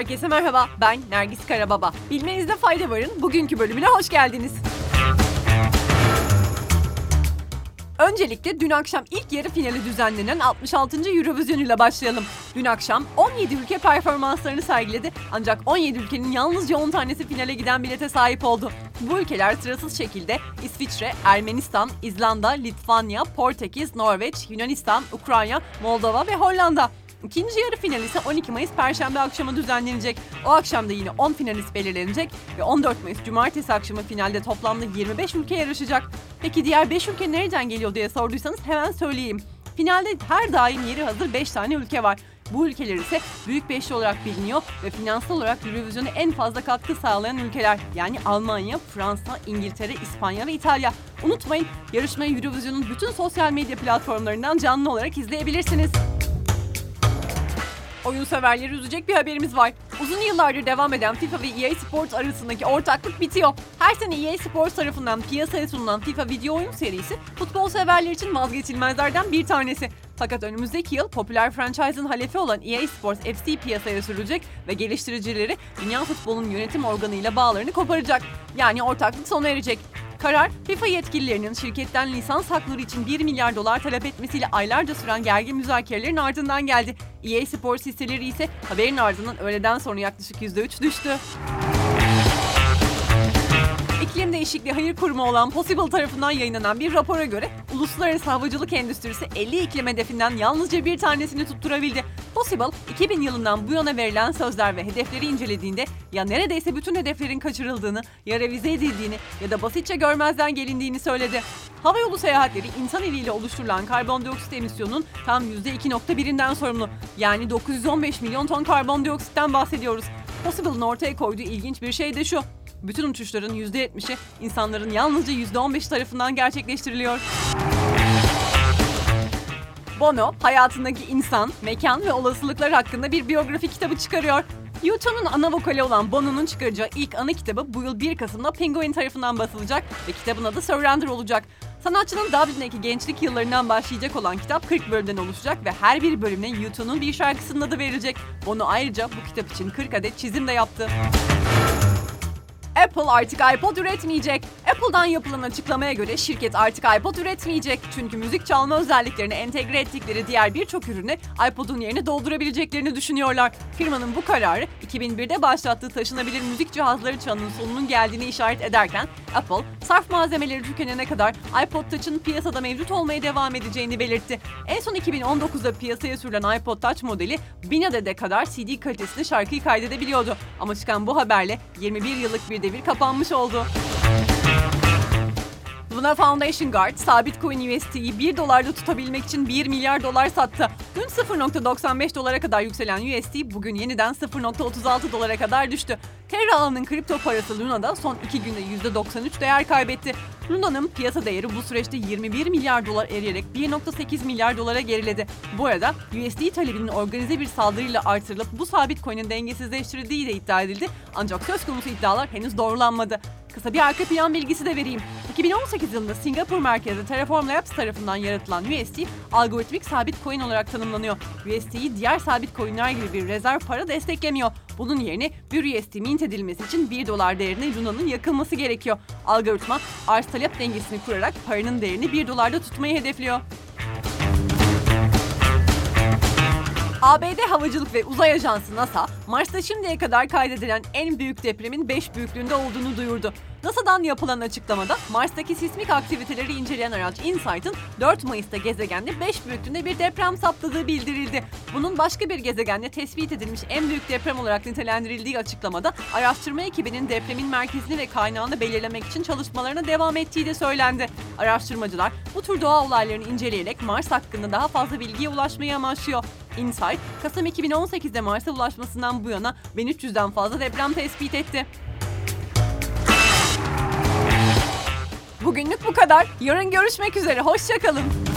Herkese merhaba, ben Nergis Karababa. Bilmenizde fayda varın, bugünkü bölümüne hoş geldiniz. Öncelikle dün akşam ilk yarı finali düzenlenen 66. Eurovision ile başlayalım. Dün akşam 17 ülke performanslarını sergiledi ancak 17 ülkenin yalnızca 10 tanesi finale giden bilete sahip oldu. Bu ülkeler sırasız şekilde İsviçre, Ermenistan, İzlanda, Litvanya, Portekiz, Norveç, Yunanistan, Ukrayna, Moldova ve Hollanda. İkinci yarı final ise 12 Mayıs Perşembe akşamı düzenlenecek. O akşam da yine 10 finalist belirlenecek ve 14 Mayıs Cumartesi akşamı finalde toplamda 25 ülke yarışacak. Peki diğer 5 ülke nereden geliyor diye sorduysanız hemen söyleyeyim. Finalde her daim yeri hazır 5 tane ülke var. Bu ülkeler ise büyük beşli olarak biliniyor ve finansal olarak Eurovision'a en fazla katkı sağlayan ülkeler. Yani Almanya, Fransa, İngiltere, İspanya ve İtalya. Unutmayın yarışmayı Eurovision'un bütün sosyal medya platformlarından canlı olarak izleyebilirsiniz. Oyun severleri üzecek bir haberimiz var. Uzun yıllardır devam eden FIFA ve EA Sports arasındaki ortaklık bitiyor. Her sene EA Sports tarafından piyasaya sunulan FIFA video oyun serisi futbol severler için vazgeçilmezlerden bir tanesi. Fakat önümüzdeki yıl popüler franchise'ın halefi olan EA Sports FC piyasaya sürülecek ve geliştiricileri dünya futbolunun yönetim organıyla bağlarını koparacak. Yani ortaklık sona erecek. Karar, FIFA yetkililerinin şirketten lisans hakları için 1 milyar dolar talep etmesiyle aylarca süren gergin müzakerelerin ardından geldi. EA Sports hisseleri ise haberin ardından öğleden sonra yaklaşık %3 düştü. İklim Değişikliği Hayır Kurumu olan Possible tarafından yayınlanan bir rapora göre uluslararası havacılık endüstrisi 50 iklim hedefinden yalnızca bir tanesini tutturabildi. Possible, 2000 yılından bu yana verilen sözler ve hedefleri incelediğinde ya neredeyse bütün hedeflerin kaçırıldığını, ya revize edildiğini ya da basitçe görmezden gelindiğini söyledi. Havayolu seyahatleri insan eliyle oluşturulan karbondioksit emisyonunun tam %2.1'inden sorumlu. Yani 915 milyon ton karbondioksitten bahsediyoruz. Possible'ın ortaya koyduğu ilginç bir şey de şu. Bütün uçuşların %70'i insanların yalnızca %15 tarafından gerçekleştiriliyor. Bono, hayatındaki insan, mekan ve olasılıklar hakkında bir biyografi kitabı çıkarıyor. U2'nun ana vokali olan Bono'nun çıkaracağı ilk ana kitabı bu yıl 1 Kasım'da Penguin tarafından basılacak ve kitabın adı Surrender olacak. Sanatçının Dublin'deki gençlik yıllarından başlayacak olan kitap 40 bölümden oluşacak ve her bir bölümüne U2'nun bir şarkısının adı verilecek. Bono ayrıca bu kitap için 40 adet çizim de yaptı. Apple artık iPod üretmeyecek. Apple'dan yapılan açıklamaya göre şirket artık iPod üretmeyecek. Çünkü müzik çalma özelliklerini entegre ettikleri diğer birçok ürünü iPod'un yerini doldurabileceklerini düşünüyorlar. Firmanın bu kararı 2001'de başlattığı taşınabilir müzik cihazları çağının sonunun geldiğini işaret ederken Apple, sarf malzemeleri tükenene kadar iPod Touch'ın piyasada mevcut olmaya devam edeceğini belirtti. En son 2019'da piyasaya sürülen iPod Touch modeli 1000 adede kadar CD kalitesinde şarkıyı kaydedebiliyordu. Ama çıkan bu haberle 21 yıllık bir devir kapanmış oldu. Luna Foundation Guard, sabit coin USD'yi 1 dolarda tutabilmek için 1 milyar dolar sattı. Dün 0.95 dolara kadar yükselen USD bugün yeniden 0.36 dolara kadar düştü. Terra ağının kripto parası Luna'da son 2 günde %93 değer kaybetti. Luna'nın piyasa değeri bu süreçte 21 milyar dolar eriyerek 1.8 milyar dolara geriledi. Bu arada USD talebinin organize bir saldırıyla artırılıp bu sabit coin'in dengesizleştirildiği de iddia edildi. Ancak söz konusu iddialar henüz doğrulanmadı. Kısa bir arka plan bilgisi de vereyim. 2018 yılında Singapur merkezli Terraform Labs tarafından yaratılan USD algoritmik sabit coin olarak tanımlanıyor. USD'yi diğer sabit coinler gibi bir rezerv para desteklemiyor. Bunun yerine bir USD mint edilmesi için 1 dolar değerine Luna'nın yakılması gerekiyor. Algoritma arz talep dengesini kurarak paranın değerini 1 dolarda tutmayı hedefliyor. ABD Havacılık ve Uzay Ajansı NASA, Mars'ta şimdiye kadar kaydedilen en büyük depremin 5 büyüklüğünde olduğunu duyurdu. NASA'dan yapılan açıklamada Mars'taki sismik aktiviteleri inceleyen araç InSight'ın 4 Mayıs'ta gezegende 5 büyüklüğünde bir deprem saptadığı bildirildi. Bunun başka bir gezegende tespit edilmiş en büyük deprem olarak nitelendirildiği açıklamada araştırma ekibinin depremin merkezini ve kaynağını belirlemek için çalışmalarına devam ettiği de söylendi. Araştırmacılar bu tür doğa olaylarını inceleyerek Mars hakkında daha fazla bilgiye ulaşmayı amaçlıyor. InSight, Kasım 2018'de Mars'a ulaşmasından bu yana 1300'den fazla deprem tespit etti. Bugünlük bu kadar. Yarın görüşmek üzere. Hoşçakalın.